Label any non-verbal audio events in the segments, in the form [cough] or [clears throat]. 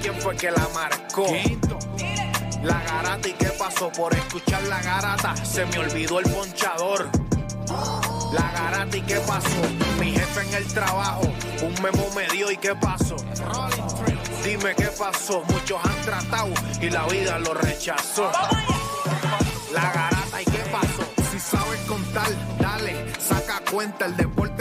¿quién fue que la marcó? La garata y qué pasó por escuchar la garata, se me olvidó el ponchador. La garata y qué pasó, mi jefe en el trabajo, un memo me dio y qué pasó. Dime qué pasó, muchos han tratado y la vida lo rechazó. La garata y qué pasó, si sabes contar, dale, saca cuenta, el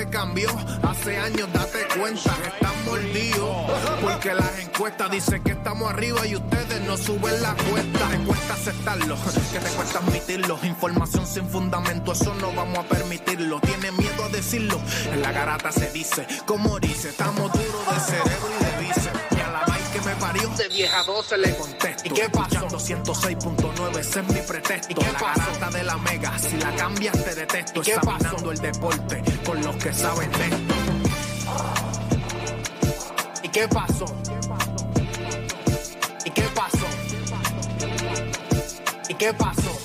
cambió, hace años date cuenta, están mordidos, porque las encuestas dicen que estamos arriba y ustedes no suben la cuesta, te cuesta aceptarlo, que te cuesta admitirlo, información sin fundamento, eso no vamos a permitirlo, tiene miedo a decirlo, en la garata se dice, como dice, estamos duros de cerebro y 10 a 12 le contesto. ¿Y qué pasó? 206.9, ese es mi pretexto. ¿Y qué la garata de la mega, si la cambias te detesto. ¿Y qué Examinando pasó? el deporte con los que saben de esto. ¿Y qué pasó? ¿Y qué pasó? ¿Y qué pasó? ¿Y qué pasó?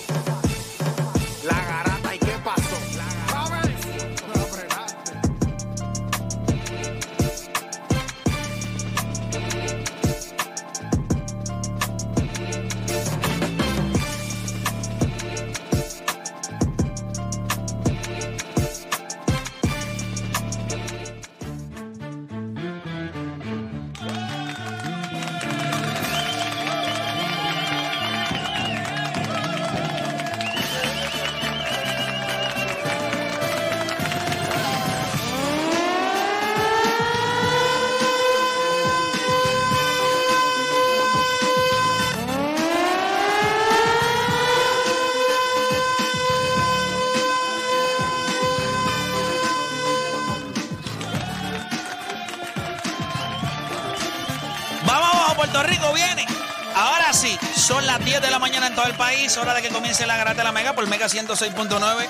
Sí, son las 10 de la mañana en todo el país, hora de que comience la garata de la Mega por Mega 106.9.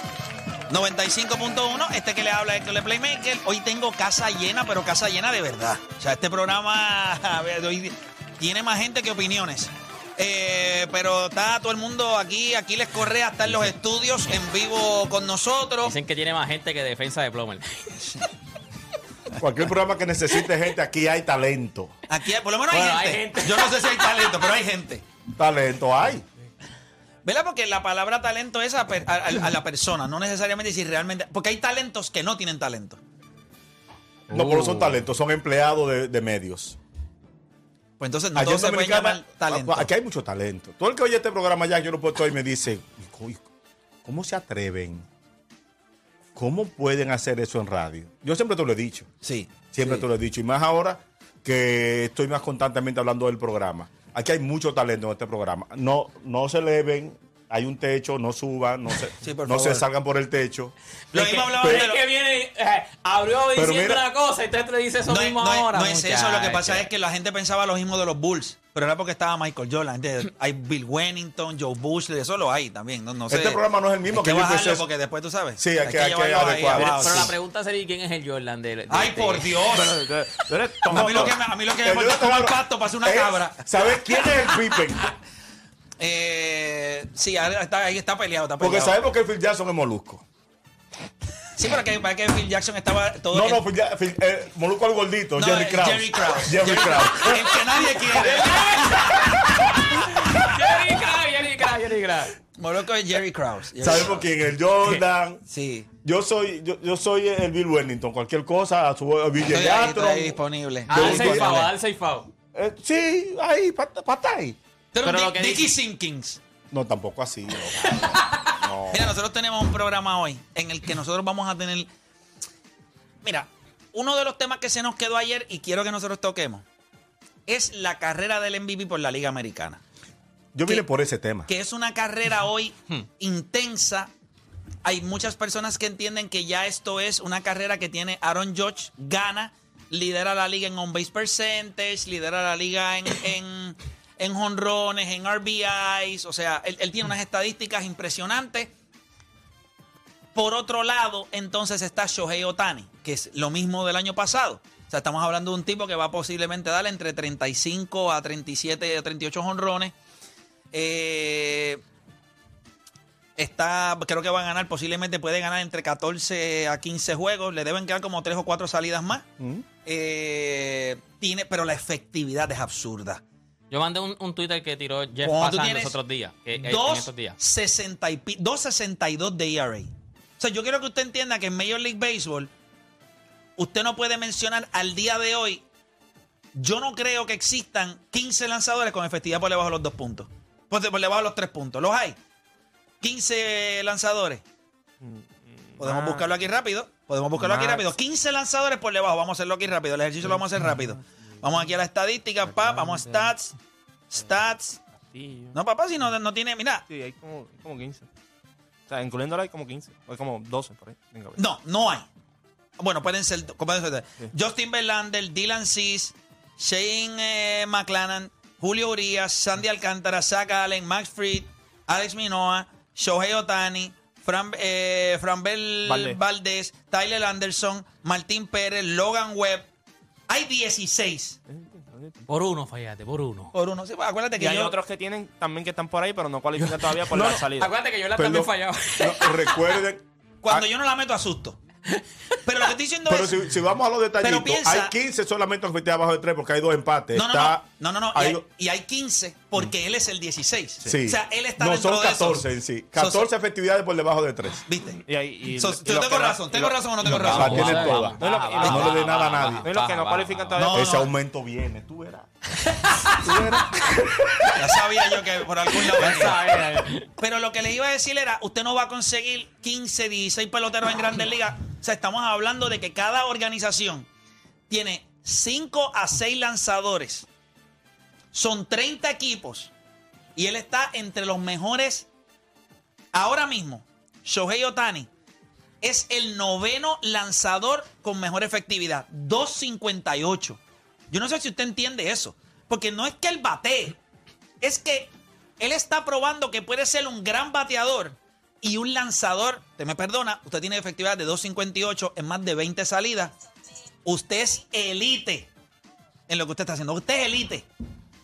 95.1, este que le habla es el Playmaker. Hoy tengo casa llena, pero casa llena de verdad. O sea, este programa [laughs] a ver, hoy tiene más gente que opiniones. Eh, pero está todo el mundo aquí, aquí les corre hasta en los estudios en vivo con nosotros. Dicen que tiene más gente que defensa de Plomer. [laughs] Cualquier programa que necesite gente, aquí hay talento. Aquí hay- por lo menos hay, Bueno, hay gente. gente. Yo no sé si hay talento, pero hay gente. Talento hay. ¿Verdad? Porque la palabra talento es a, per- a- a- a la persona, no necesariamente si realmente. Porque hay talentos que no tienen talento. No, pero son talentos, son empleados de, de medios. Pues entonces no se puede Dominicana, llamar talento. Aquí hay mucho talento. Todo el que oye este programa ya, yo lo puedo y me dice, "Uy, ¿cómo se atreven? ¿Cómo pueden hacer eso en radio? Yo siempre te lo he dicho. Sí. Siempre sí. te lo he dicho. Y más ahora que estoy más constantemente hablando del programa. Aquí hay mucho talento en este programa. No, no se eleven, hay un techo, no suban, no se, [laughs] Sí, no se salgan por el techo. Lo mismo hablaban de lo- que viene, eh, abrió diciendo mira- una cosa y usted te dice eso No, es- mismo no es- ahora. no es eso, lo que pasa es que la gente pensaba lo mismo de los Bulls, pero era porque estaba Michael Jordan. [clears throat] Hay Bill Wennington, Joe Bush, eso lo hay también. No, no sé. Este programa no es el mismo Hay que que yo empecé- porque después tú sabes. Sí, hay que- hay que ahí abajo, Pero sí. la pregunta sería quién es el Jordan de, de- Ay, de- por Dios. A mí lo que me, a mí lo que me Yo falta es tomar pasto para hacer una Eh, cabra. ¿Sabes quién es el Pippen? [laughs] Eh, sí, ahí está, ahí está peleado, está Porque sabemos que Phil Jackson es Molusco. Sí, pero que, para que Phil Jackson estaba todo No, el- no, Phil Phil- eh, Molusco al gordito, No, Jerry eh, Krause. Jerry Krause. Jerry Krause. El que nadie quiere. Jerry Krause, Jerry Krause, Jerry Krause. Moloco es Jerry Krause. Jerry Sabemos quién es el Jordan. Sí. Yo soy, yo, yo soy el Bill Wellington. Cualquier cosa, su Estoy Ville ahí, estoy ahí disponible. A dar Yo- seis yo- fao, a dar seis fao. Eh, sí, ahí, para ahí. Pero, Pero Di- lo que Dickie Simpkins. No, tampoco así. No. [laughs] No. Mira, nosotros tenemos un programa hoy en el que nosotros vamos a tener. Mira, uno de los temas que se nos quedó ayer y quiero que nosotros toquemos es la carrera del MVP por la Liga Americana. Yo vine que- por ese tema. Que es una carrera [laughs] hoy intensa. Hay muchas personas que entienden que ya esto es una carrera que tiene Aaron Judge, gana, lidera la liga en on-base percentage, lidera la liga en, en, [laughs] en jonrones, en RBIs. O sea, él, él tiene unas estadísticas impresionantes. Por otro lado, entonces está Shohei Otani, que es lo mismo del año pasado. O sea, estamos hablando de un tipo que va posiblemente darle entre 35 a 37 a 38 jonrones. Eh, está, creo que va a ganar, posiblemente puede ganar entre 14 a 15 juegos. Le deben quedar como 3 o 4 salidas más. Mm. Eh, tiene, pero la efectividad es absurda. Yo mandé un, un Twitter que tiró Jeff Passan los otros días. que- eh, en Dos estos días. 60 y pi- 2.62 de ERA. O sea, yo quiero que usted entienda que en Major League Baseball usted no puede mencionar al día de hoy. Yo no creo que existan 15 lanzadores con efectividad por debajo de los dos puntos. Por, debajo de los tres puntos. ¿Los hay? 15 lanzadores. Podemos Ah. buscarlo aquí rápido. Podemos buscarlo aquí rápido. 15 lanzadores por debajo. Vamos a hacerlo aquí rápido. El ejercicio lo vamos a hacer rápido. Vamos aquí a la estadística, pa. Vamos a stats. Stats. No, papá, si no, no tiene. Mira, sí, hay como, hay como 15. O sea, incluyéndola hay como 15. O hay como 12 por ahí. Venga. No, no hay. Bueno, pueden ser. pueden ser- Justin Verlander, Dylan Cease, Shane eh, Julio Urias, Sandy Alcántara, Zach Allen, Max Fried, Alex Minoa, Shohei Otani, Fran, eh. Valdés, Tyler Anderson, Martín Pérez, Logan Webb. Hay 16 Por uno, fallate, por uno. por uno. Sí, pues, acuérdate Y que hay yo- otros que tienen también que están por ahí, pero no cualifican todavía por la salida. Acuérdate que yo la Perdón. también fallaba. No, recuerden. cuando ah, yo no la meto asusto. Pero lo que estoy diciendo Pero es. si, si vamos a los detallitos, Pero piensa- hay 15 solamente en efectividad abajo de 3 porque hay dos empates. No, no, Está- no, no, no, no. Y hay hay, do- y hay 15 porque él es el 16. sí. O sea, él está no, dentro son de esos. 14 en sí. 14 efectividades por debajo de 3. ¿Viste? Y, hay, y, So, y yo tengo razón, y tengo razón o no tengo La razón. tiene Vamos, toda. vamos, No es lo Y le dé nada a nadie. No, y los que no cualifican todavía. No, Ese aumento viene, tú verás. Ya sabía yo que por algún lado. Pero lo que les iba a decir era, usted no va a conseguir 15, 16 peloteros en grandes ligas. O sea, estamos hablando de que cada organización tiene 5 a 6 lanzadores. Son 30 equipos. Y él está entre los mejores. Ahora mismo, Shohei Otani es el noveno lanzador con mejor efectividad. 2.58. Yo no sé si usted entiende eso. Porque no es que él batee. Es que él está probando que puede ser un gran bateador y un lanzador. Usted me perdona, usted tiene efectividad de 2.58 en más de 20 salidas. Usted es elite en lo que usted está haciendo. Usted es elite.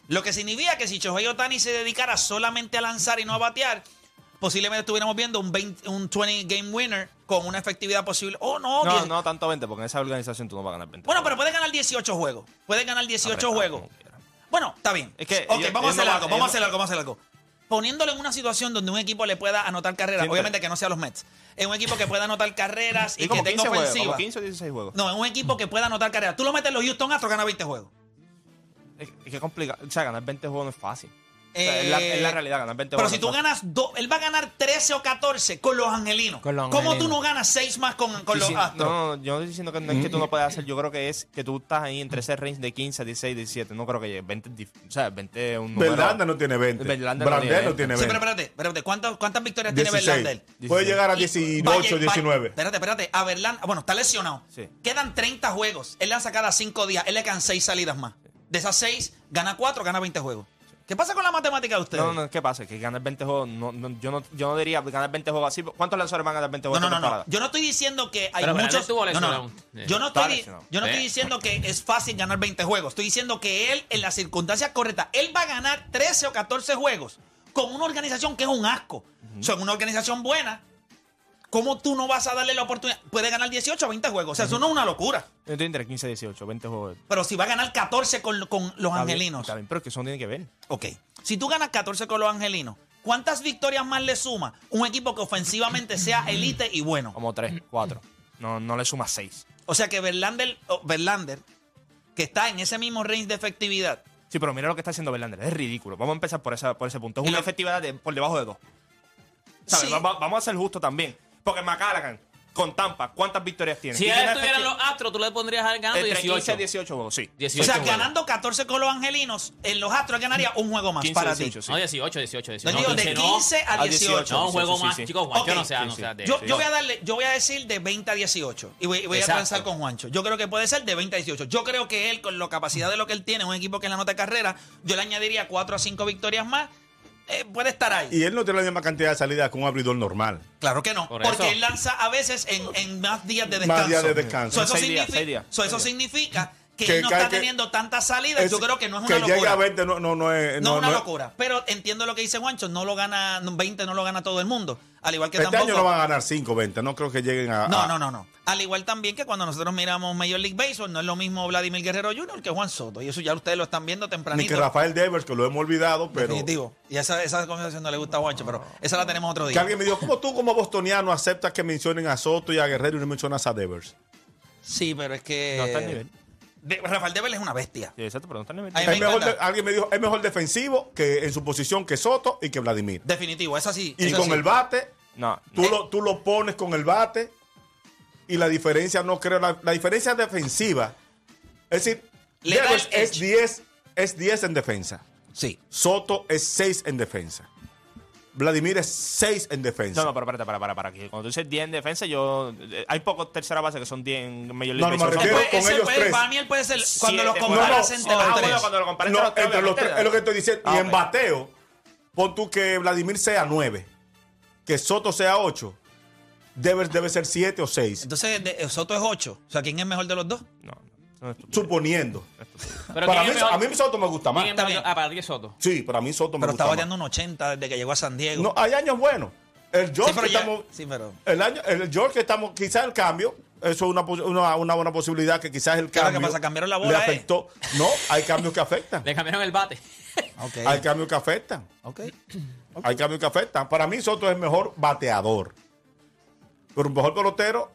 Lo que significa que si Shohei Otani se dedicara solamente a lanzar y no a batear, posiblemente estuviéramos viendo un, 20 un 20 game winner con una efectividad posible. Oh, no, No, 10. no tanto 20, porque en esa organización tú no vas a ganar 20. Bueno, pero puede ganar 18 juegos. Puede ganar 18 Apretado, juegos. Bueno, está bien. Es que ok, ellos- vamos a ellos hacer no algo, vamos a hacer algo, vamos a hacer algo. Poniéndolo en una situación donde un equipo le pueda anotar carreras, Siempre. obviamente que no sea los Mets. Es un equipo que pueda anotar carreras [laughs] y, Y que tenga 15 juegos, ofensiva. como 15 o 16 juegos. No, es un equipo que pueda anotar carreras. Tú lo metes en los Houston Astros, gana 20 juegos. Es, es que complicado. O sea, ganar 20 juegos no es fácil. O sea, es, la, Eh, es la realidad, ganar 20 Pero juegos. si tú es ganas dos, él va a ganar 13 o 14 con los angelinos. Con los ¿Cómo tú no ganas 6 más con, con Sí, los sí, astros? No, no, yo no estoy diciendo que no es que tú no puedas hacer. Yo creo que es que tú estás ahí entre ese range de 15, 16, 17. No creo que llegue. 20, es dif- o sea, 20 es un número. Verlander no tiene 20. Verlander no tiene no tiene Sí, 20. pero espérate, espérate. ¿Cuántas, cuántas victorias tiene 16. Verlander? Puede llegar a Y 18, vaya- vaya- 19. Espérate, espérate. A Verlander, bueno, está lesionado. Sí. Quedan 30 juegos. Él lanza cada 5 días. Él le quedan 6 salidas más. De esas 6, gana 4, gana 20 juegos. ¿Qué pasa con la matemática de ustedes? No, no, ¿qué pasa? Que ganar 20 juegos, no, no, yo, no, yo no diría ganar 20 juegos así. ¿Cuántos lanzadores van a ganar 20 No, juegos no, no, no. temporada? Yo no estoy diciendo que hay Pero muchos. estuvo No, no, no. Yo no estoy, yo no estoy diciendo que es fácil ganar 20 juegos. Estoy diciendo que él, en las circunstancias correctas, él va a ganar 13 o 14 juegos con una organización que es un asco. O sea, una organización buena. ¿Cómo tú no vas a darle la oportunidad? Puede ganar 18 o 20 juegos. O sea, eso no es una locura. Yo estoy entre 15 y 18, 20 juegos. Pero si va a ganar 14 con, con los Está bien, angelinos. Está bien, pero es que eso no tiene que ver. Ok. Si tú ganas 14 con los angelinos, ¿cuántas victorias más le suma un equipo que ofensivamente sea elite y bueno? Como 3, 4. No, no le sumas 6. O sea que Verlander, oh, Verlander, que está en ese mismo range de efectividad, Sí, pero mira lo que está haciendo Verlander. Es ridículo. Vamos a empezar por, esa, por ese punto. Es una efectividad de- por debajo de 2. ¿Sabes? Sí. Va- va- vamos a ser justos también. Porque McCallaghan, con Tampa, ¿cuántas victorias tiene? Si él tiene estuviera en efecti- los Astros, tú le pondrías ganando Entre 18. 15 y 18 juegos, sí. 18 o sea, juegos. ganando 14 con los angelinos, en los Astros ganaría un juego más 15, para 18, ti. sí. No, 18, 18, 18. No, digo, de 15 no. 15 a A 18. 18. No, un juego sí, más, sí. chicos. Juancho Ok. no sea, Sí, no sea de. Yo, de- yo voy a darle, yo voy a decir de 20 a 18. Y voy, voy a transar con Juancho. Yo creo que puede ser de 20 a 18. Yo creo que él, con la capacidad de lo que él tiene, un equipo que en la nota de carrera, yo le añadiría 4 a 5 victorias más. Eh, puede estar ahí. Y él no tiene la misma cantidad de salidas que un abridor normal. Claro que no. Por porque eso. él lanza a veces en, en más días de descanso. Más días de descanso. So, eso Seis significa, seis días. so, eso Seis días. significa que, Que él no está que- teniendo tantas salidas, Es- yo creo que no es que una locura. llegue a 20 no, no, no es. no, no- es una no es- locura. Pero entiendo lo que dice Juancho, no lo gana, 20 no lo gana todo el mundo. Al igual que Este tampoco. año no van a ganar 5, 20. No creo que lleguen a. No, a- no, no, no. Al igual también que cuando nosotros miramos Major League Baseball, no es lo mismo Vladimir Guerrero Jr. que Juan Soto. Y eso ya ustedes lo están viendo Ni tempranito. que Rafael Devers, que lo hemos olvidado, pero. Definitivo. Y esa, esa conversación no le gusta a Juancho, pero esa la tenemos otro Que día. alguien me dijo, ¿cómo tú como bostoniano aceptas que mencionen a Soto y a Guerrero y no mencionas a Devers? Sí, pero es que. No está al nivel. De- Rafael Devers es una bestia. Sí, exacto, pero no está me mejor encanta. de- alguien me dijo, es mejor defensivo que en su posición que Soto y que Vladimir. Definitivo, es así. Y con el bate, No. tú, Eh. lo, tú lo pones con el bate y la diferencia no creo, la, la diferencia defensiva. Es decir, Le da Devers el es edge. 10, es 10 en defensa. Sí. Soto es 6 en defensa. Vladimir es 6 en defensa. No, no, pero espérate, para, para, para. que Cuando tú dices 10 en defensa, yo. eh, Hay pocos tercera base que son 10 en Major League No, no, me Baseball. Dos. con Ese ellos puede- tres. Para mí él puede ser cuando Siete, los comparas No, no. entre Ah, los tres. cuando lo comparas No, entre los tres, entre los tres, obviamente, es lo que estoy diciendo. Ah, y en bateo, pon tú que Vladimir sea 9, que Soto sea 8, Devers debe ser 7 o 6, Entonces, de- Soto es 8. O sea, ¿quién es mejor de los dos? No, no. Suponiendo. Pero Para ¿quién mí, a mí Soto me gusta más. ¿Quién es Está. Ah, para ti es Soto. Sí, para mí Soto me Pero gusta está más. bateando un 80 desde que llegó a San Diego. No, hay años buenos. El sí, George pero que ya- estamos, sí, pero... el año, el George que estamos, quizás el cambio, eso es una, una, una buena posibilidad que quizás el ¿Qué cambio pasa? ¿Cambiaron la bola, le eh? afectó. No, hay cambios que afectan. Le cambiaron el bate. Hay cambios que afectan. ok. Hay cambios que afectan. Para mí Soto es el mejor bateador. Pero un mejor pelotero,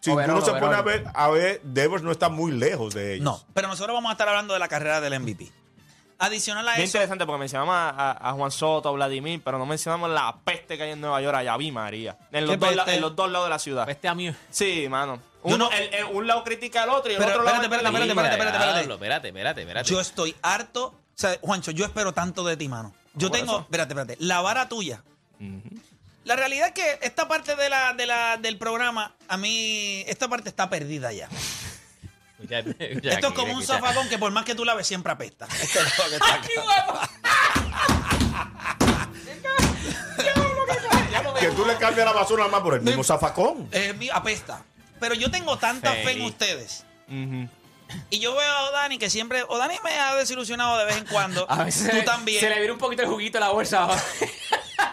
si Overall, uno se pone a overall. ver, a ver, Devers no está muy lejos de ellos. No, pero nosotros vamos a estar hablando de la carrera del MVP. Adicional a Bien eso, interesante porque mencionamos a, a- a Juan Soto, a Vladimir, pero no mencionamos la peste que hay en Nueva York, allá vi María. En los, ¿Qué dos, peste? en los dos lados de la ciudad. Este a mí. Sí, mano. Uno, no- el- el- un lado critica al otro y el Pero otro lado. espérate, espérate, espérate, espérate, espérate. Espérate, espérate, espérate. yo estoy harto. O sea, Juancho, yo espero tanto de ti, mano. Yo tengo, eso. espérate, espérate, la vara tuya. La realidad es que esta parte de la, de la, del programa, a mí, esta parte está perdida ya. Esto es como un escucha. zafacón que por más que tú laves siempre apesta. [laughs] Esto es lo que está. [laughs] Que tú le cambias la basura nada más por el mismo zafacón. Eh, apesta. Pero yo tengo tanta fe en ustedes. Y yo veo a Odani que siempre. Odani me ha desilusionado de vez en cuando. [laughs] A veces Tú se, también. se le vira un poquito el juguito a la bolsa.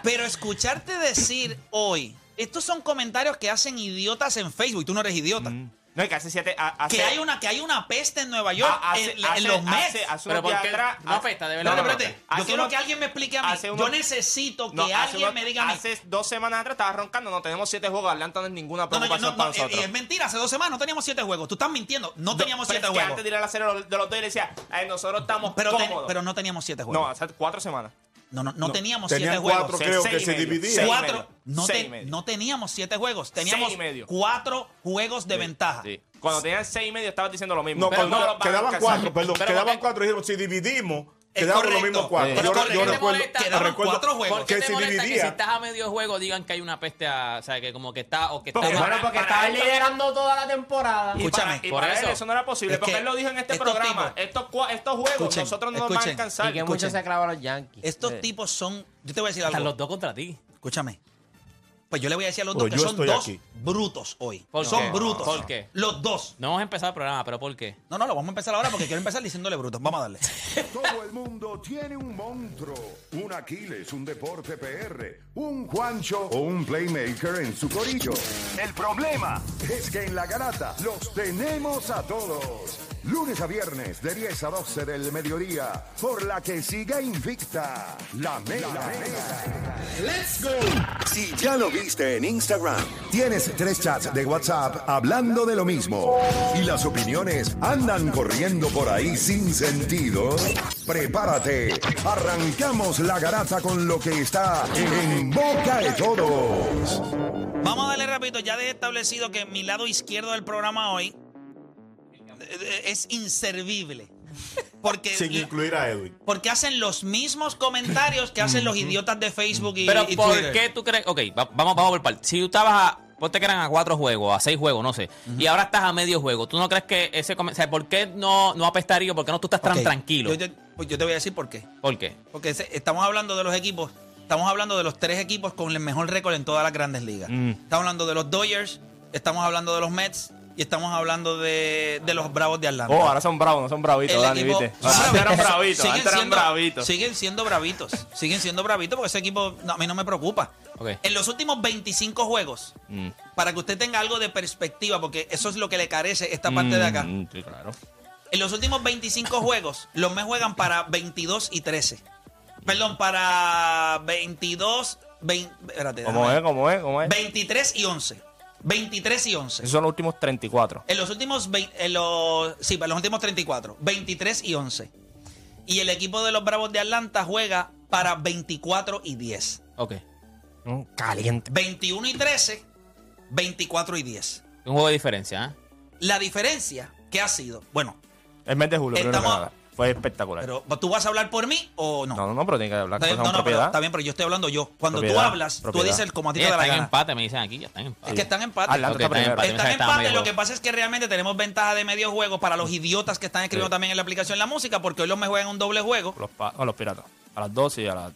Pero escucharte decir hoy. Estos son comentarios que hacen idiotas en Facebook. Tú no eres idiota. Mm. No, y que hace siete. a- hace- Que hay una, que hay una peste en Nueva York. hace- en, los hace Pero unos días ¿por qué? atrás- No apesta, de No, verdad. no, no, espérate. Yo quiero unos- que alguien me explique a mí. Yo necesito que No, alguien unos- me diga a mí. Hace dos semanas atrás estaba roncando, no tenemos siete juegos, Atlanta no es ninguna No, no, preocupación no, para no, y- nosotros. y es mentira, hace dos semanas no teníamos siete juegos. Tú estás mintiendo. No teníamos Pero siete es que juegos. Antes de ir a la serie de los dos, y le decía, "Ay, nosotros estamos Pero, ten- cómodos. pero no teníamos siete no, juegos. hace cuatro semanas. No, no, no, teníamos tenían siete cuatro, juegos. creo Seis que se dividían. Cuatro. No, Seis te- y medio. no teníamos siete juegos. Teníamos Seis y medio. cuatro juegos de ventaja. Sí. Cuando tenían seis y medio estabas diciendo lo mismo. No, Pero cuando no los quedaban cuatro, perdón, Pero quedaban porque- cuatro. Dijeron, si dividimos, Es quedaban los mismos cuatro. Sí. Yo, Pero yo correcto, recuerdo, quedaban recuerdo cuatro juegos. ¿Por qué que si molesta que si dividía. estás a medio juego digan que hay una peste a, o sea, que como que está o que está bueno, porque estaba liderando toda la temporada. Y Escúchame, para, y por para eso. él eso no era posible, Es porque que él lo dijo en este estos programa. tipos- estos, estos juegos Escuchen, nosotros no nos van a alcanzar. Y que muchos se clavan los Yankees. Estos Sí. tipos son. Yo te voy a decir Están algo. los dos contra ti. Escúchame. Pues yo le voy a decir a los Pero dos que yo son estoy dos aquí. brutos hoy. ¿Por son qué? brutos. ¿Por qué? Los dos. No vamos a empezar el programa, pero ¿por qué? No, no, lo vamos a empezar ahora porque quiero empezar diciéndole brutos. Vamos a darle. [laughs] Todo el mundo tiene un monstruo, un Aquiles, un deporte PR, un Juancho o un playmaker en su corillo. El problema es que en la garata los tenemos a todos. Lunes a viernes de 10 a 12 del mediodía, por la que siga invicta la mega. ¡Let's go! Si ya lo viste en Instagram, tienes tres chats de WhatsApp hablando de lo mismo y las opiniones andan corriendo por ahí sin sentido, prepárate. Arrancamos la garata con lo que está en boca de todos. Vamos a darle rapidito. Ya he establecido que mi lado izquierdo del programa hoy es inservible. Porque, sin incluir a Edwin. porque hacen los mismos comentarios que hacen los idiotas de Facebook y, Pero y ¿por Twitter. qué tú crees? Ok, va- vamos, vamos por parte. Si tú estabas a. Ponte que eran a cuatro juegos, a seis juegos, no sé. Y ahora estás a medio juego. ¿Tú no crees que ese come- o sea, ¿por qué no, no apestaría? ¿Por qué no tú estás tan Ok, tranquilo? Yo te, pues yo te voy a decir por qué. ¿Por qué? Porque se- estamos hablando de los equipos. Estamos hablando de los tres equipos con el mejor récord en todas las grandes ligas. Mm. Estamos hablando de los Dodgers, estamos hablando de los Mets Y estamos hablando de, de los Bravos de Atlanta. Oh, ahora son bravos, no son bravitos, El Dani, equipo- ¿viste? Antes [laughs] pero- eran bravitos, siguen antes eran siendo- bravitos. Siguen siendo bravitos. Siguen siendo bravitos porque ese equipo no, a mí no me preocupa. Ok. En los últimos 25 juegos, Mm. para que usted tenga algo de perspectiva, porque eso es lo que le carece esta parte de acá. Mm, sí, claro. En los últimos 25 juegos, [laughs] los Mets juegan para 22 y 13. Perdón, para 22, 20, espérate, ¿Cómo déjame es? ¿Cómo es? ¿Cómo es? 23 y 11. 23 y 11. Esos son los últimos 34. En los últimos, vein- en los, sí, en los últimos 34, 23 y 11. Y el equipo de los Bravos de Atlanta juega para 24 y 10. Ok. Mm, Caliente. 21 y 13, 24 y 10. Un juego de diferencia, ¿eh? La diferencia que ha sido, bueno, El mes de julio, Estamos- nada. Fue espectacular. pero ¿tú vas a hablar por mí o no? no, no, no, pero tiene que hablar Está bien, con no, no, pero propiedad. está bien, pero yo estoy hablando yo. Cuando tú Propiedad, hablas, propiedad. tú dices como a ti te da la están en gana. empate, me dicen aquí, ya están en empate. Es que están en empate. Atlanta Ok, está primero. empate. Están en empate, medio lo que pasa es que realmente tenemos ventaja de medio juego para los idiotas que están escribiendo Sí. también en la aplicación la música, porque hoy los me juegan un doble juego. Los, pa- con los piratas. A las 12 y a las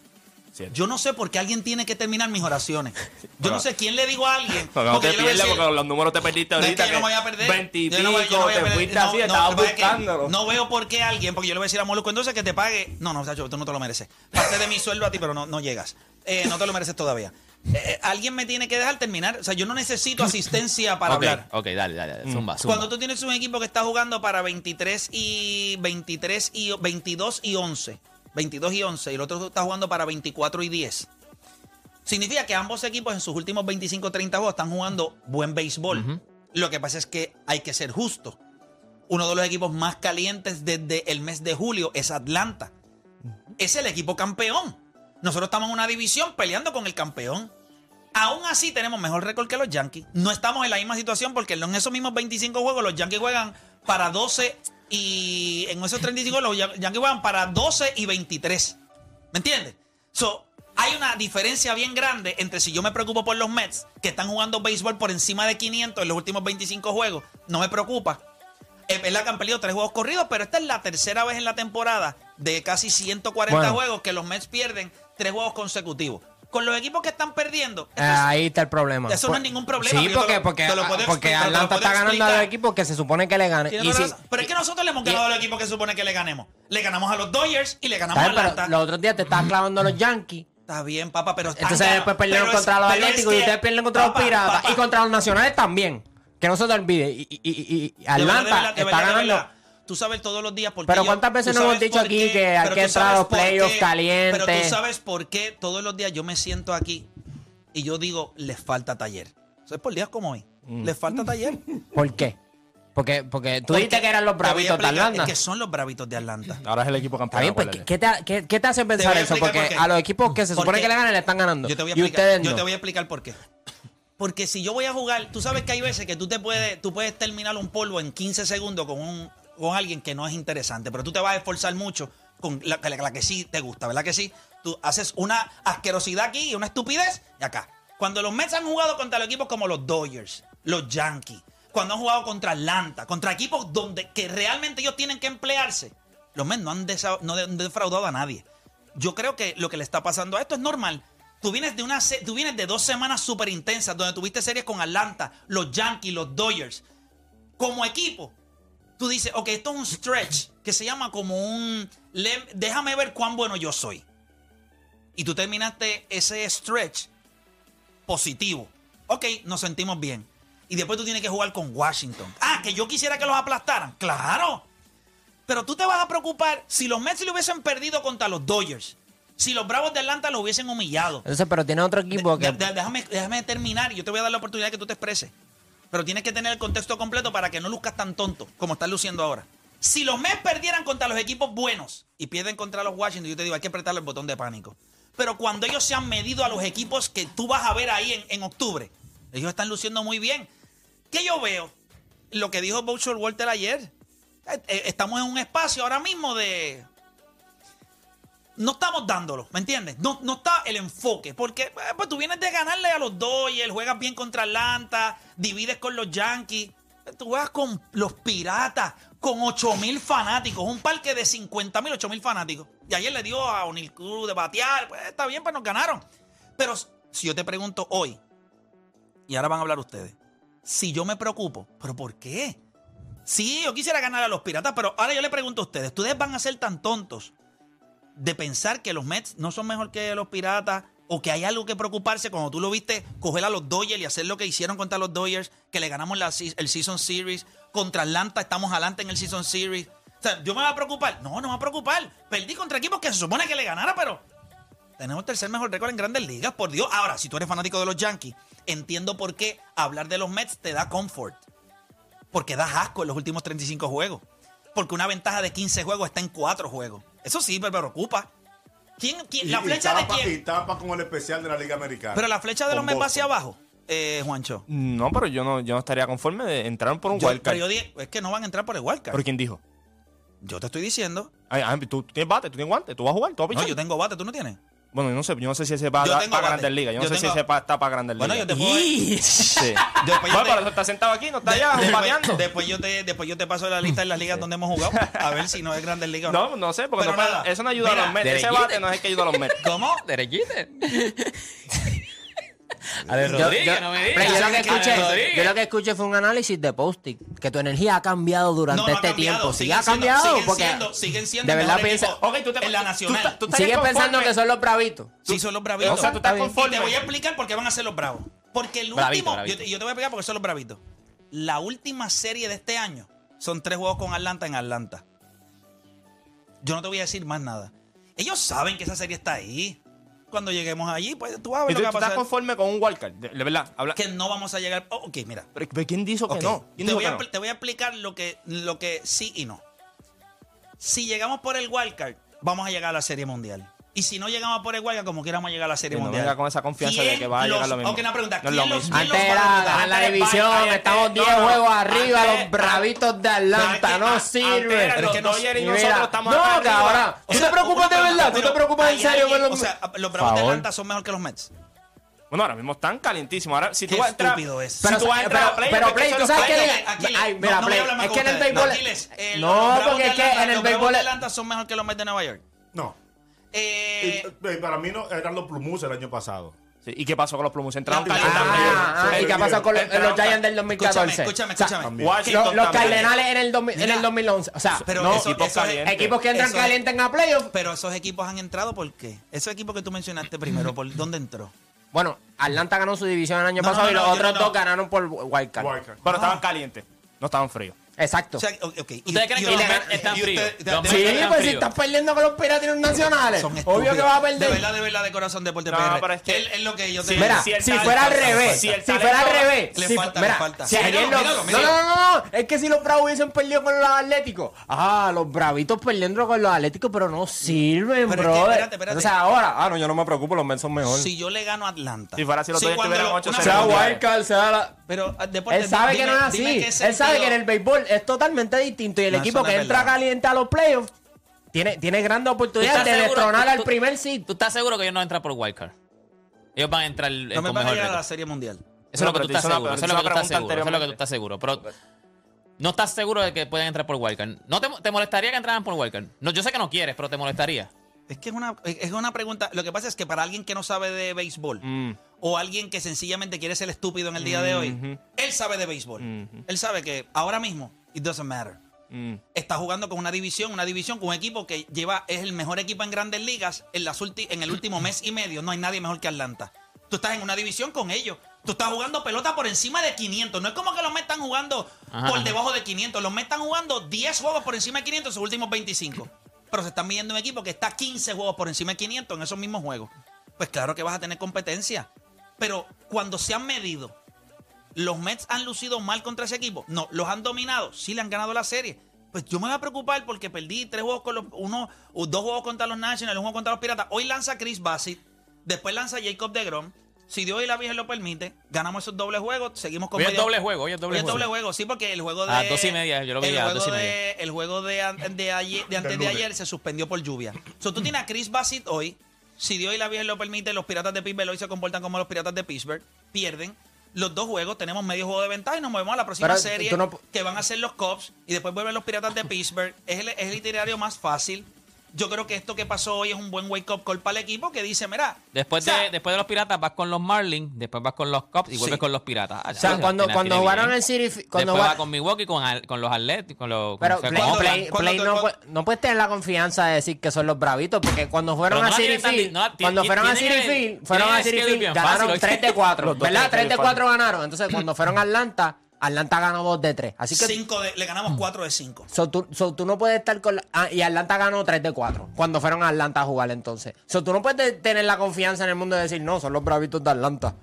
7. Yo no sé por qué alguien tiene que terminar mis oraciones. Yo no sé quién le digo a alguien. Porque no te pierdas decir- porque los números te perdiste No, es ahorita. que yo no voy a perder. 20 y Yo no voy- voy te fuiste así, estabas es que buscándolo. No veo por qué alguien, porque yo le voy a decir a Molusco entonces que te pague. No, no, Sacho, tú no te lo mereces. Parte de mi sueldo a ti, pero no, no llegas. Eh, no te lo mereces todavía. Eh, eh, alguien me tiene que dejar terminar. O sea, yo no necesito asistencia [laughs] para hablar. ok, dale, dale, dale. Zumba, zumba. Cuando tú tienes un equipo que está jugando para 23 y 23 y 22 y 11, 22 y 11 y el otro está jugando para 24 y 10. Significa que ambos equipos en sus últimos 25 o 30 juegos están jugando buen béisbol. Lo que pasa es que hay que ser justo. Uno de los equipos más calientes desde el mes de julio es Atlanta. Es el equipo campeón. Nosotros estamos en una división peleando con el campeón. Aún así tenemos mejor récord que los Yankees. No estamos en la misma situación porque en esos mismos 25 juegos los Yankees juegan para 12 y en esos 35 los Yan- Yankees juegan para 12 y 23. ¿Me entiendes? So, hay una diferencia bien grande entre si yo me preocupo por los Mets, que están jugando béisbol por encima de 500 en los últimos 25 juegos, no me preocupa. Es verdad que han perdido tres juegos corridos, pero esta es la tercera vez en la temporada de casi 140 Bueno. juegos que los Mets pierden tres juegos consecutivos. Con los equipos que están perdiendo, esto Eh, es- ahí está el problema. Eso no es ningún problema, Sí, porque, lo- porque, te lo puedo porque Atlanta está ganando a los equipos que se supone que le ganen. Toda la si- pero es que nosotros le hemos ganado al equipo que se supone que le ganemos. Le ganamos a los Dodgers y le ganamos a Atlanta. pero los otros días te estabas clavando a los Yankees. Está bien, papá, pero... Entonces después perdieron Pero es- contra los es Atléticos y ustedes pierden contra papá, los Piratas. papá, Y contra los Nacionales también. Que no se te olvide. Y, y- y- y- y de verdad, de Atlanta verdad, está ganando. Tú sabes todos los días por qué Pero yo- ¿cuántas veces nos hemos dicho aquí qué- que hay que entrar a los playoffs calientes? Pero tú sabes por qué todos los días yo me siento aquí y yo digo, les falta taller. Eso es por días como hoy. Mm. Les falta taller. [laughs] ¿Por qué? Porque, porque tú Porque- dijiste que eran los bravitos de Atlanta. es que son los bravitos de Atlanta. [laughs] Ahora es el equipo campeón. bien, pues. ¿qué te, qué, qué te hace pensar eso? Porque por a los equipos que se supone que le ganan le están ganando. Yo te voy a y explicar, ustedes yo no. te voy a explicar por qué. Porque si yo voy a jugar, tú sabes que hay veces que tú te puedes, tú puedes terminar un polvo en 15 segundos con un con alguien que no es interesante, pero tú te vas a esforzar mucho con la, que sí te gusta, ¿verdad que sí? Tú haces una asquerosidad aquí y una estupidez y acá. Cuando los Mets han jugado contra los equipos como los Dodgers, los Yankees, cuando han jugado contra Atlanta, contra equipos donde que realmente ellos tienen que emplearse, los Mets no han, no defraudado a nadie. Yo creo que lo que le está pasando a esto es normal. Tú vienes de, una, tú vienes de dos semanas súper intensas donde tuviste series con Atlanta, los Yankees, los Dodgers. Como equipo, tú dices, ok, esto es un stretch que se llama como un... déjame ver cuán bueno yo soy. Y tú terminaste ese stretch positivo. Ok, nos sentimos bien. Y después tú tienes que jugar con Washington. Ah, que yo quisiera que los aplastaran. Claro. Pero tú te vas a preocupar si los Mets le hubiesen perdido contra los Dodgers. Si los Bravos de Atlanta los hubiesen humillado. Entonces, pero tiene otro equipo De- que... de- déjame, déjame terminar y yo te voy a dar la oportunidad de que tú te expreses. Pero tienes que tener el contexto completo para que no luzcas tan tonto como estás luciendo ahora. Si los Mets perdieran contra los equipos buenos y pierden contra los Washington, yo te digo, hay que apretarle el botón de pánico. Pero cuando ellos se han medido a los equipos que tú vas a ver ahí en, octubre, ellos están luciendo muy bien. ¿Qué yo veo? Lo que dijo Boucher Walter ayer. Eh, eh, Estamos en un espacio ahora mismo de no estamos dándolo, ¿me entiendes? No, no está el enfoque, porque eh, pues tú vienes de ganarle a los Dodgers, juegas bien contra Atlanta, divides con los Yankees, tú juegas con los Piratas, con 8 mil fanáticos, un parque de 50 mil, 8 mil fanáticos. Y ayer le dio a O'Neill Cruz de batear, pues está bien, pues nos ganaron. Pero si yo te pregunto hoy, y ahora van a hablar ustedes, si yo me preocupo, ¿pero por qué? Sí, yo quisiera ganar a los Piratas, pero ahora yo le pregunto a ustedes, ¿ustedes van a ser tan tontos de pensar que los Mets no son mejor que los Piratas o que hay algo que preocuparse cuando tú lo viste coger a los Dodgers y hacer lo que hicieron contra los Dodgers, que le ganamos el Season Series, contra Atlanta estamos adelante en el Season Series? O sea, ¿yo me voy a preocupar? No, no me voy a preocupar. Perdí contra equipos que se supone que le ganara, pero tenemos tercer mejor récord en grandes ligas, por Dios. Ahora, si tú eres fanático de los Yankees, entiendo por qué hablar de los Mets te da comfort. Porque das asco en los últimos 35 juegos. Porque una ventaja de 15 juegos está en 4 juegos. Eso sí me preocupa. ¿Quién, quién- ¿La y flecha de tapa- Y quién? tapa con el especial de la Liga Americana. Pero la flecha de los va hacia abajo, eh, Juancho. No, pero yo no, yo no estaría conforme de entrar por un Yo, wildcard. pero yo dije, es que no van a entrar por el wildcard. ¿Pero quién dijo? Yo te estoy diciendo. Ay, ay, tú tienes bate, tú tienes guante, tú vas a jugar, tú vas a No, pichar. yo tengo bate, tú no tienes. Bueno, yo no sé, yo no sé si ese va a para. Grandes Ligas. Yo no Yo sé tengo- si ese pa- está para Grandes Bueno, Ligas. yo te puedo. [laughs] Sí. [laughs] Después yo Bueno, te- pero eso está sentado aquí, no está allá después, bateando. después yo te, después yo te paso la lista de las ligas donde hemos jugado. A ver si no es Grandes Ligas o No, no sé, porque no eso no ayuda a los Mets. Ese bate no es el que ayuda a los Mets. ¿Cómo? Derechite. [laughs] Ale Yo, Rodríguez, yo- no me digas. yo lo que escuché, Rodríguez. yo lo que escuché fue un análisis de Postic, que tu energía ha cambiado durante No, no ha este cambiado, tiempo. Sí, ha siendo- cambiado. siguen porque siendo- siguen siendo de verdad piensa, tú te- en la nacional. tú- tú estarías sigue pensando que son los bravitos. Sí, son los bravitos. O sea, tú estás Y te voy a explicar por qué van a ser los bravos. Porque el último. bravito. Yo, te, yo te voy a explicar por qué son los bravitos. La última serie de este año son tres juegos con Atlanta en Atlanta. Yo no te voy a decir más nada. Ellos saben que esa serie está ahí. Cuando lleguemos allí, pues tú vas a ver ¿Y lo que va estás conforme con un wildcard? De, de verdad, habla. Que no vamos a llegar. Oh, ok, mira. Pero, pero ¿quién dijo que Ok, no? ¿Quién Te dijo voy, que a, no? te voy a explicar lo que, lo que sí y no. Si llegamos por el wildcard, vamos a llegar a la Serie Mundial. Y si no llegamos por el wildcard, como quiera vamos a llegar a la Serie no Mundial. venga con esa confianza de ¿Quién que va a llegar los- lo mismo. Ok, una pregunta. No es ¿Quién lo los, mismo. quién los Antes a era la división, estamos no, 10 no, juegos arriba, antes- los bravitos de Atlanta, no eran Pero los es que no- Dodgers y nosotros mira, estamos no, O ¿tú sea, te preocupas de verdad? ¿Tú te preocupas en ¿hay serio con los O sea, los Bravos de. Atlanta son mejor que los Mets. Bueno, ahora mismo están calientísimos. Ahora, si Qué tú a estúpido es. Si Pero, tú vas a entrar pero, a playoff, pero Play, tú los sabes que... playoffs. Aquiles, Aquiles, Ay, no- mira, no a Play, más es que en el béisbol... Los No, porque es que en el los béisbol... de Atlanta son mejor que los Mets de Nueva York. No. Eh, Y, para mí no eran los Plumus el año pasado. Sí, ¿Y qué pasó con los Plumus? Entraron Los calientes. Ah, ah, ¿y qué ha pasado con los, los Giants del escúchame, 2014? escúchame, O sea, escúchame. Los. Cardenales en el, 2000 en el 2011. O sea, Pero no, eso- equipos eso es- calientes. equipos que entran calientes en a playoffs. Pero esos equipos han entrado ¿por qué? Esos equipos que tú mencionaste primero, ¿por dónde entró? Bueno, Atlanta ganó su división el año No, pasado no, y los otros no, dos ganaron por wildcard. Wildcard. Pero estaban calientes. No estaban fríos. Exacto. O sea, ok, ok. Y- ¿Ustedes creen que los Mets están fríos? de- de- sí, de- pues si estás perdiendo con los piratas nacionales. Obvio que va a De perder. verdad, de verdad, de corazón Deporte No, PR. pero es que- Él- es lo que yo te Mira, si fuera al revés, si fuera al revés, le si- falta, le falta. no, no, no, no, es que si los Bravos hubiesen perdido con los Atléticos, ah, los Bravitos perdiendo con los Atléticos, pero no sirven, bro. espérate, espérate. O sea, ahora, ah, no, yo no me preocupo, los Mets son mejores. Si yo le gano a Atlanta. Si fuera así, los Dodgers cuando tuvieran lo- ocho una series sea pregunta. mundiales. Wildcard, sea la... Pero ah, Deporte, Él sabe que no es así. Él sabe que en el béisbol es totalmente distinto y el No, equipo no que entra verdad. caliente a los playoffs tiene, tiene grandes ¿Tú oportunidades de seguro- destronar tú- al tú- primer seed. ¿Tú estás seguro que ellos no entran por wildcard? Ellos van a entrar eh, No me con van a mejor llegar a la. Serie Mundial. Eso es lo que tú estás seguro. Eso es lo que tú estás pregunta seguro. Eso es lo que tú anteriormente. estás seguro. Pero no estás seguro de que pueden entrar por wildcard. ¿No te, te molestaría que entraran por wildcard? No, yo sé que no quieres, pero te molestaría. Es que es una, es una pregunta. Lo que pasa es que para alguien que no sabe de béisbol Mm. o alguien que sencillamente quiere ser estúpido en el día de hoy, Ujú. él sabe de béisbol. Ujú. Él sabe que ahora mismo, it doesn't matter. Mm. Está jugando con una división, una división con un equipo que lleva, es el mejor equipo en grandes ligas en, las ulti- en el último mes y medio. No hay nadie mejor que Atlanta. Tú estás en una división con ellos. Tú estás jugando pelota por encima de 500. No es como que los están jugando Ajá, por ajá. debajo de 500. Los están jugando 10 juegos por encima de 500 en sus últimos 25. Pero se están midiendo un equipo que está 15 juegos por encima de 500 en esos mismos juegos. Pues claro que vas a tener competencia. Pero cuando se han medido, ¿los Mets han lucido mal contra ese equipo? No, los han dominado. Sí le han ganado la serie. Pues yo me voy a preocupar porque perdí tres juegos con los. Uno, o dos juegos contra los Nationals, un juego contra los Piratas. Hoy lanza Chris Bassett. Después lanza Jacob DeGrom. Si Dios y la Virgen lo permite, ganamos esos dobles juegos. Seguimos con Hoy es doble juego, hoy es doble Hoy es juego. doble juego, sí, porque el juego de. A las dos y media, yo lo vi el a las juego dos y de- El juego de, de ayer, de antes de ayer se suspendió por lluvia. So, tú tienes a Chris Bassett hoy. Si Dios y la Virgen lo permite, los piratas de Pittsburgh hoy se comportan como los piratas de Pittsburgh. Pierden. Los dos juegos, tenemos medio juego de ventaja y nos movemos a la próxima Pero serie no- que van a ser los Cubs y después vuelven los piratas de Pittsburgh. Es el, es el itinerario más fácil. Yo creo que esto que pasó hoy es un buen wake up call para el equipo que dice, mira, Después, o sea, de, después de los piratas vas con los Marlins, después vas con los Cubs y vuelves Sí. con los piratas. Ah, O sea, cuando, cuando jugaron bien. el City, Fi- cuando después va con Milwaukee, con, al- con los Atléticos, con los... Pero con- Play, con- Play- cuando Play te- no, cuando- no puedes tener la confianza de decir que son los bravitos, porque cuando fueron no a City Field, no cuando fueron a City el- Field, fueron a City Field, ganaron fácil, 3 de 4, Los dos ¿verdad? tienen 3 de schedule 4 ganaron. Entonces, cuando fueron a Atlanta, Atlanta ganó 2 de 3. Así que cinco de- le ganamos 4 de 5. So, tú, so, tú no puedes estar con la- ah, y Atlanta ganó 3 de 4 cuando fueron a Atlanta a jugar entonces. So, tú no puedes te- tener la confianza en el mundo de decir, no, son los bravitos de Atlanta.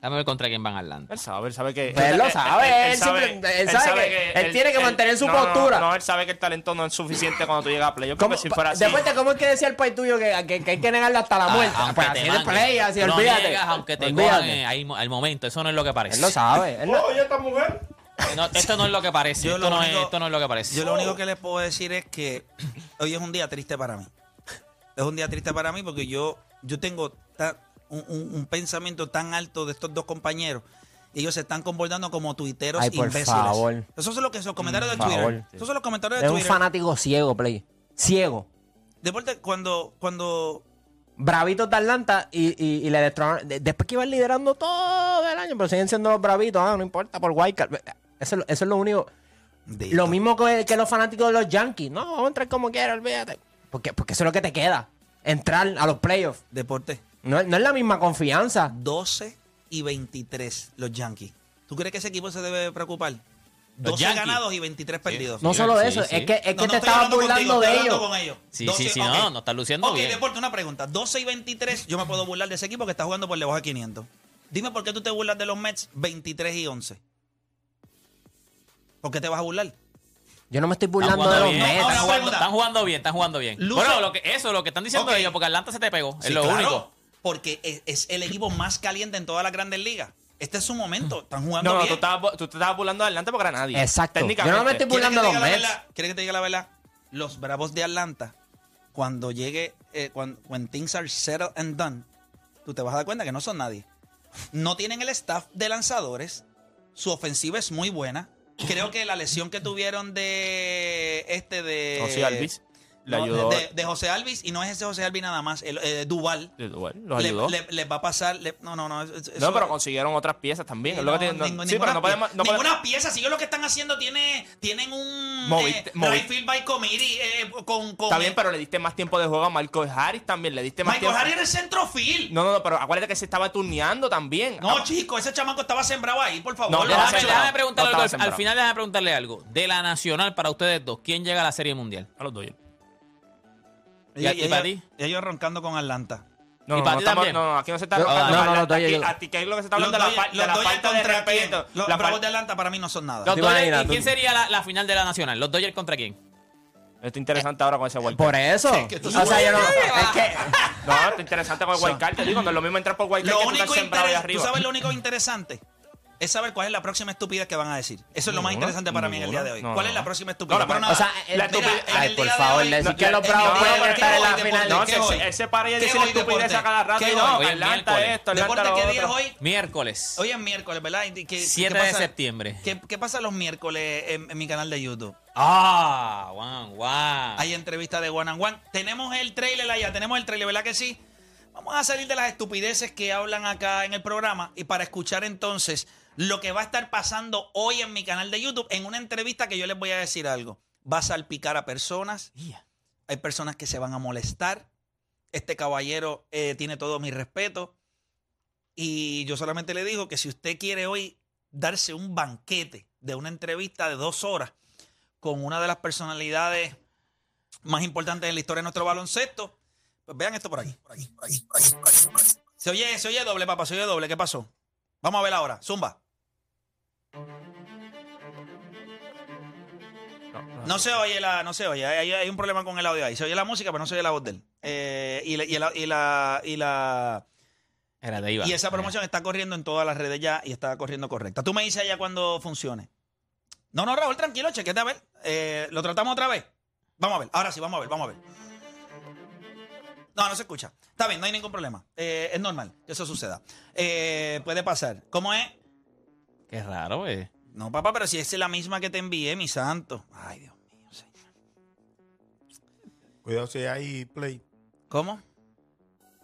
Déjame ver contra quién van Atlanta. Él sabe, él sabe que. Pues él lo sabe, él sabe que él tiene que mantener su no, no, postura. No, él sabe que el talento no es suficiente cuando tú llegas a play. Yo creo ¿Cómo- que si fuera así. Después, de ¿cómo es que decía el país tuyo que, que- que hay que negarle hasta la muerte? Ah, aunque pues te así de play, así no olvídate. aunque te Olvídate. cojan eh, al momento. Eso no es lo que parece. Él lo sabe. él [laughs] Oye, esta mujer. No, esto no es lo que parece. Yo Esto lo no, es, único- esto no es lo que parece. Yo lo único que les puedo decir es que hoy es un día triste para mí. Es un día triste para mí porque yo, yo tengo ta- un, un- un pensamiento tan alto de estos dos compañeros. Ellos se están comportando como tuiteros Ay, por imbéciles. favor. Esos son, lo que, los comentarios de Por Twitter. favor. Esos son los comentarios de Es un Twitter. fanático ciego, Play. Ciego. Deporte, cuando, cuando Bravitos de Atlanta y, y, y le destronaron. de- Después que iban liderando todo el año, pero siguen siendo los bravitos. Ah, no importa, por Wildcard. Eso, es lo- eso es lo único. Lo mismo que, que los fanáticos de los Yankees. No, vamos a entrar como quieras, olvídate. Porque, porque eso es lo que te queda. Entrar a los playoffs. Deporte, No, es- no es la misma confianza. 12 y 23 los Yankees. ¿Tú crees que ese equipo se debe preocupar? Los 12 Yankees. ganados y 23 perdidos. No solo sí, eso, sí. es que, es que te estoy estabas hablando burlando contigo, de estoy hablando ellos. con ellos. Sí, sí, sí, no, no está luciendo Ok, bien. Deporte, una pregunta. 12 y 23, yo me puedo burlar de ese equipo que está jugando por debajo de 500. Dime por qué tú te burlas de los Mets 23 y 11. ¿Por qué te vas a burlar? Yo no me estoy Están burlando jugando de los bien, Mets. Están jugando, están jugando bien, están jugando bien. Luce- Bueno, lo que, eso, lo que están diciendo Ok. ellos, porque Atlanta se te pegó. es Sí, lo claro, único. Porque es, es el equipo más caliente en todas las grandes ligas. Este es su momento. Están jugando No, no, tú, bien. estabas, tú te estabas burlando de Atlanta porque era nadie. Exacto. Técnicamente. Yo no me estoy ¿Quieres que burlando te de diga los la Mets. verdad? ¿Quieres que te diga la verdad? Los Bravos de Atlanta, cuando llegue, eh, cuando when things are settled and done, tú te vas a dar cuenta que no son nadie. No tienen el staff de lanzadores. Su ofensiva es muy buena. Creo que la lesión que tuvieron de este de José Alvis le no, ayudó. de, de José Alvis y no es ese José Alvis nada más, el, eh, Duval. Los Le- ayudó. le- les va a pasar. le- no, no, no. no, pero consiguieron otras piezas también. Sí, es lo que no, tienen- no- ningún- sí, ninguna pero no podemos. ninguna pieza. Si ellos lo que están haciendo tiene, tienen un Movi- eh, by committee eh, con, con está bien, eh, pero le diste más tiempo de juego a Marco Harris también. Le diste más Michael tiempo. Harris era el centro field. No, no, no, pero acuérdate que se estaba turneando también. No, Ah, chico, ese chamaco estaba sembrado ahí, por favor. No, déjame- Déjame, preguntarle No algo. Al final déjame preguntarle algo. De la nacional, para ustedes dos, ¿quién llega a la Serie Mundial? A los Dodgers. ¿Y a- y para ellos, ti? ellos roncando con Atlanta. No, ¿Y no, para no, ti estamos- también? no, no, aquí no se está Yo- hablando no, no, Atlanta. los Dodgers- Aquí- a ti, ¿qué es lo que se está Los hablando de la, Dodgers- fa- de los la Dodgers falta de respeto? Los Bravos de Atlanta para mí no son nada. Los ¿Te Dodgers, ¿Y quién sería la, la final de la nacional? ¿Los Dodgers contra quién? Esto es interesante ahora con ese wild Por eso. que tú o sea, yo no. Es que. No, esto es interesante con el wild card. Te digo, no es lo mismo entrar por wild card que tú estar sembrado arriba. ¿Tú sabes lo único interesante? Es saber cuál es la próxima estupidez que van a decir. Eso es lo más interesante para mí en el día de hoy. ¿Cuál es la próxima estupidez? O sea, mira, en ay, por día de favor, hoy- decir no, que los Bravos de pueden estar ¿qué en la final? Ese, decir hoy, estupidez a cada rato. ¿Qué Y no, Atlanta miércoles. esto, Atlanta ¿qué día es hoy? Miércoles. Hoy es miércoles, ¿verdad? ¿Y qué- 7 qué de septiembre. ¿Qué, qué pasa los miércoles en, mi canal de YouTube? Ah, Juan, Juan. Hay entrevista de One and One. Tenemos el trailer allá, tenemos el trailer, ¿verdad que sí? Vamos a salir de las estupideces que hablan acá en el programa y para escuchar entonces lo que va a estar pasando hoy en mi canal de YouTube en una entrevista que yo les voy a decir algo. Va a salpicar a personas. Hay personas que se van a molestar. Este caballero eh, tiene todo mi respeto. Y yo solamente le digo que si usted quiere hoy darse un banquete de una entrevista de dos horas con una de las personalidades más importantes en la historia de nuestro baloncesto, pues vean esto por aquí. Por aquí, por aquí, por aquí. Se oye, se oye doble, papá, se oye doble. ¿Qué pasó? Vamos a ver ahora. Zumba. No se oye la, no se oye. Hay, hay un problema con el audio ahí. Se oye la música, pero no se oye la voz de él. Eh, y, la- y la, y la, y la, Era de y esa promoción está corriendo en todas las redes ya y está corriendo correcta. Tú me dices allá cuando funcione. No, no, Raúl, tranquilo, chequete a ver. Eh, ¿Lo tratamos otra vez? Vamos a ver. Ahora sí, vamos a ver, vamos a ver. No, no se escucha. Está bien, no hay ningún problema. Eh, es normal que eso suceda. Eh, puede pasar. ¿Cómo es? Qué raro, güey. No, papá, pero si es la misma que te envié, mi santo. Ay, Dios mío, señor. Cuidado si hay play. ¿Cómo?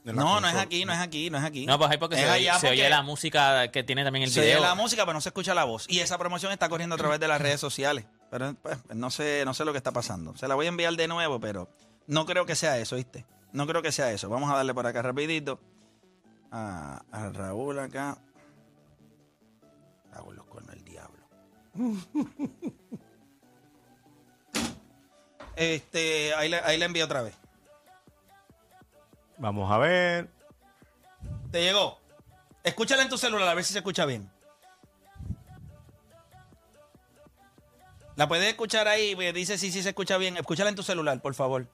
No, no es aquí, no es aquí, no es aquí. No, pues ahí porque Es se, oye, se oye la música que tiene también el se oye video. la música, pero no se escucha la voz. Y esa promoción está corriendo a través de las redes sociales. Pero pues, no sé, no sé lo que está pasando. Se la voy a enviar de nuevo, pero no creo que sea eso, ¿viste? No creo que sea eso. Vamos a darle por acá rapidito. A, a Raúl acá. Hago los con el diablo. [laughs] Este, ahí le, ahí le envío otra vez. Vamos a ver. ¿Te llegó? Escúchala en tu celular a ver si se escucha bien. La puedes escuchar ahí, me dice si sí, se escucha bien. Escúchala en tu celular, por favor.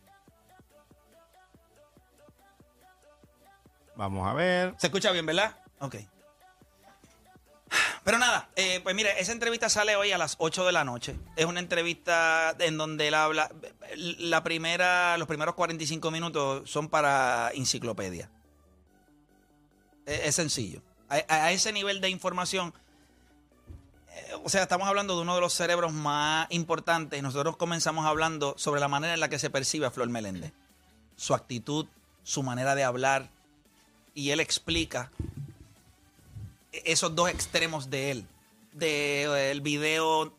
Vamos a ver. ¿Se escucha bien, verdad? Ok. Pero nada, eh, pues mire, esa entrevista sale hoy a las 8 de la noche. Es una entrevista en donde él habla. La primera, los primeros 45 minutos son para enciclopedia. Es, es sencillo. A ese nivel de información. eh, O sea, estamos hablando de uno de los cerebros más importantes. Nosotros comenzamos hablando sobre la manera en la que se percibe a Flor Meléndez. Su actitud, su manera de hablar. Y él explica esos dos extremos de él. De eh, el video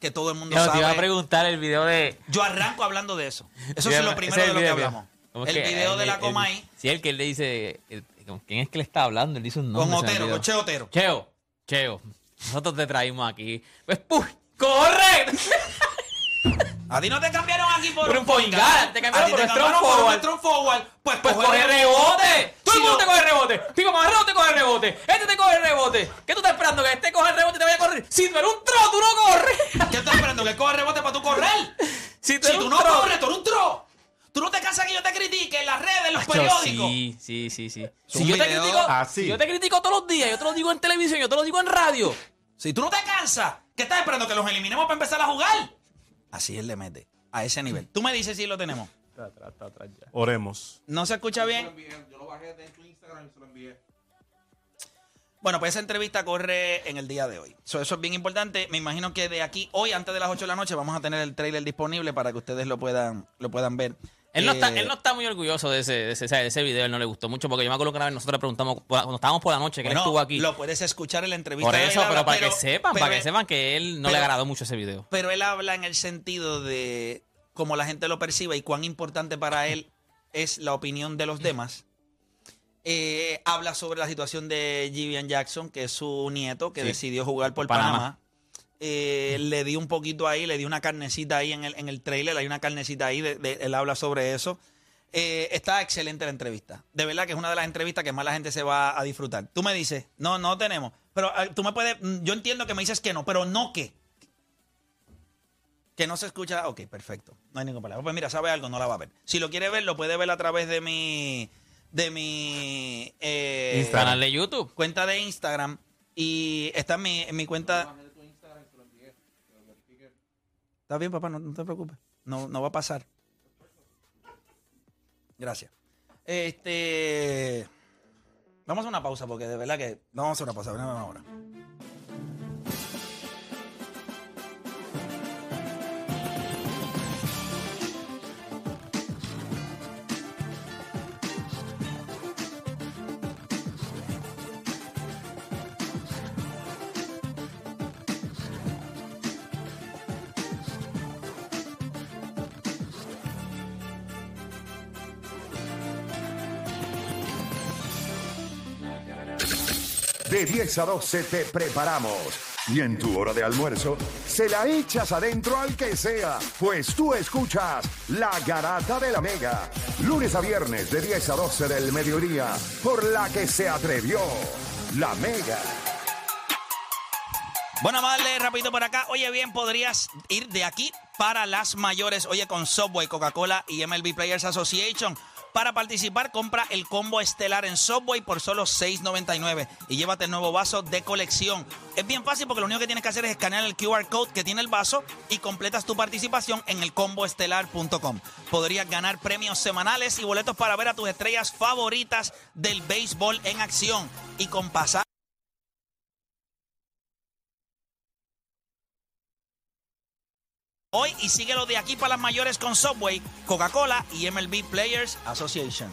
que todo el mundo Yo te iba a sabe. preguntar el video de. Yo arranco hablando de eso. [laughs] Eso es lo primero de lo que hablamos. ¿Cómo El que video de la el- Comay Sí, el que él le dice. el- ¿con ¿Quién es que le está hablando? Él dice un nombre. con Otero, con Che Otero. Cheo, Cheo. Nosotros te traímos aquí. Pues. ¡Corre! A ti no te cambiaron aquí por, Por un point guard, te cambiaron A por un strong cambiaron por un forward. forward. Pues, Pues coge rebote. El mundo no- te coge rebote. Pico más rebote, te coge rebote. Este te coge rebote. ¿Qué tú estás esperando? Que este coge rebote y te vaya a correr. Si tú eres un tro, tú no corres. ¿Qué estás esperando? ¿Que coja rebote para tú correr? Si tú Si no tro. corres, tú eres un tro. Tú no te cansas que yo te critique en las redes, en los Acho, periódicos. Sí, sí, sí, sí. Si yo, te critico, así. si yo te critico todos los días, yo te lo digo en televisión, yo te lo digo en radio. Si tú no te cansas, ¿qué estás esperando? ¿Que los eliminemos para empezar a jugar? Así él le mete. A ese nivel. Tú me dices si lo tenemos. Oremos. ¿No se escucha bien? Bueno, pues esa entrevista corre en el día de hoy. So, eso es bien importante. Me imagino que de aquí, hoy, antes de las 8 de la noche, vamos a tener el trailer disponible para que ustedes lo puedan, lo puedan ver. Él no, está, Eh, él no está muy orgulloso de ese, de ese, de ese video, él no le gustó mucho, porque yo me acuerdo que una vez nosotros le preguntamos, cuando estábamos por la noche, que bueno, él estuvo aquí. Lo puedes escuchar en la entrevista. Por de eso, pero para que sepan, pero para que sepan que él no pero- le agradó mucho ese video. Pero él habla en el sentido de cómo la gente lo percibe y cuán importante para él es la opinión de los demás. Eh, habla sobre la situación de Jivian Jackson, que es su nieto, que Sí. decidió jugar por Panamá. Panamá. Eh, le di un poquito ahí, le di una carnecita ahí en el, en el trailer, hay una carnecita ahí, de- de- él habla sobre eso. Eh, está excelente la entrevista. De verdad que es una de las entrevistas que más la gente se va a disfrutar. Tú me dices, no, no tenemos. Pero tú me puedes, mm, yo entiendo que me dices que no, pero no que. Que no se escucha. Ok, perfecto. No hay ningún problema. Pues mira, sabe algo, no la va a ver. Si lo quiere ver, lo puede ver a través de mi. De mi. eh, Canal de YouTube. Cuenta de Instagram. Y está en mi, en mi cuenta. Está bien, papá, no, no te preocupes. No, no va a pasar. Gracias. Este. Vamos a una pausa porque de verdad que. Vamos a hacer una pausa. Ven ahora. De 10 a 12 te preparamos. Y en tu hora de almuerzo, se la echas adentro al que sea, pues tú escuchas La Garata de la Mega. Lunes a viernes de 10 a 12 del mediodía, por la que se atrevió La Mega. Bueno, darle rapidito por acá. Oye, bien, podrías ir de aquí para las mayores. Oye, con Subway, Coca-Cola y MLB Players Association. Para participar, compra el combo estelar en Subway por solo $6.99 y llévate el nuevo vaso de colección. Es bien fácil porque lo único que tienes que hacer es escanear el QR code que tiene el vaso y completas tu participación en el comboestelar.com. Podrías ganar premios semanales y boletos para ver a tus estrellas favoritas del béisbol en acción y con pasar. Hoy y síguelo de aquí para las mayores con Subway, Coca-Cola y MLB Players Association.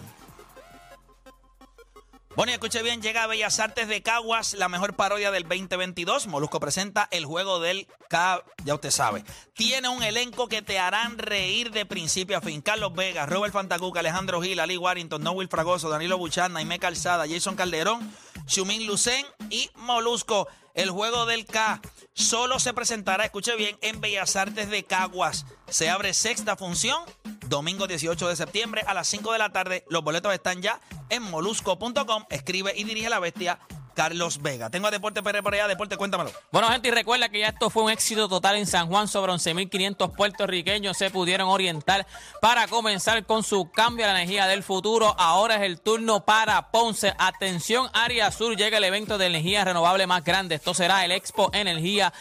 Bueno, y escuche bien, llega a Bellas Artes de Caguas, la mejor parodia del 2022. Molusco presenta el juego del K, ya usted sabe. Tiene un elenco que te harán reír de principio a fin. Carlos Vega, Robert Fantacuca, Alejandro Gil, Ali Warrington, Noel Fragoso, Danilo Buchan, Naime Calzada, Jason Calderón, Xumin Lucen y Molusco. El juego del K solo se presentará, escuche bien, en Bellas Artes de Caguas. Se abre sexta función, domingo 18 de septiembre a las 5 de la tarde. Los boletos están ya en molusco.com. Escribe y dirige la bestia Carlos Vega. Tengo a Deporte PR por allá. Deporte, cuéntamelo. Bueno, gente, y recuerda que ya esto fue un éxito total en San Juan. Sobre 11.500 puertorriqueños se pudieron orientar para comenzar con su cambio a la energía del futuro. Ahora es el turno para Ponce. Atención, área sur. Llega el evento de energía renovable más grande. Esto será el Expo Energía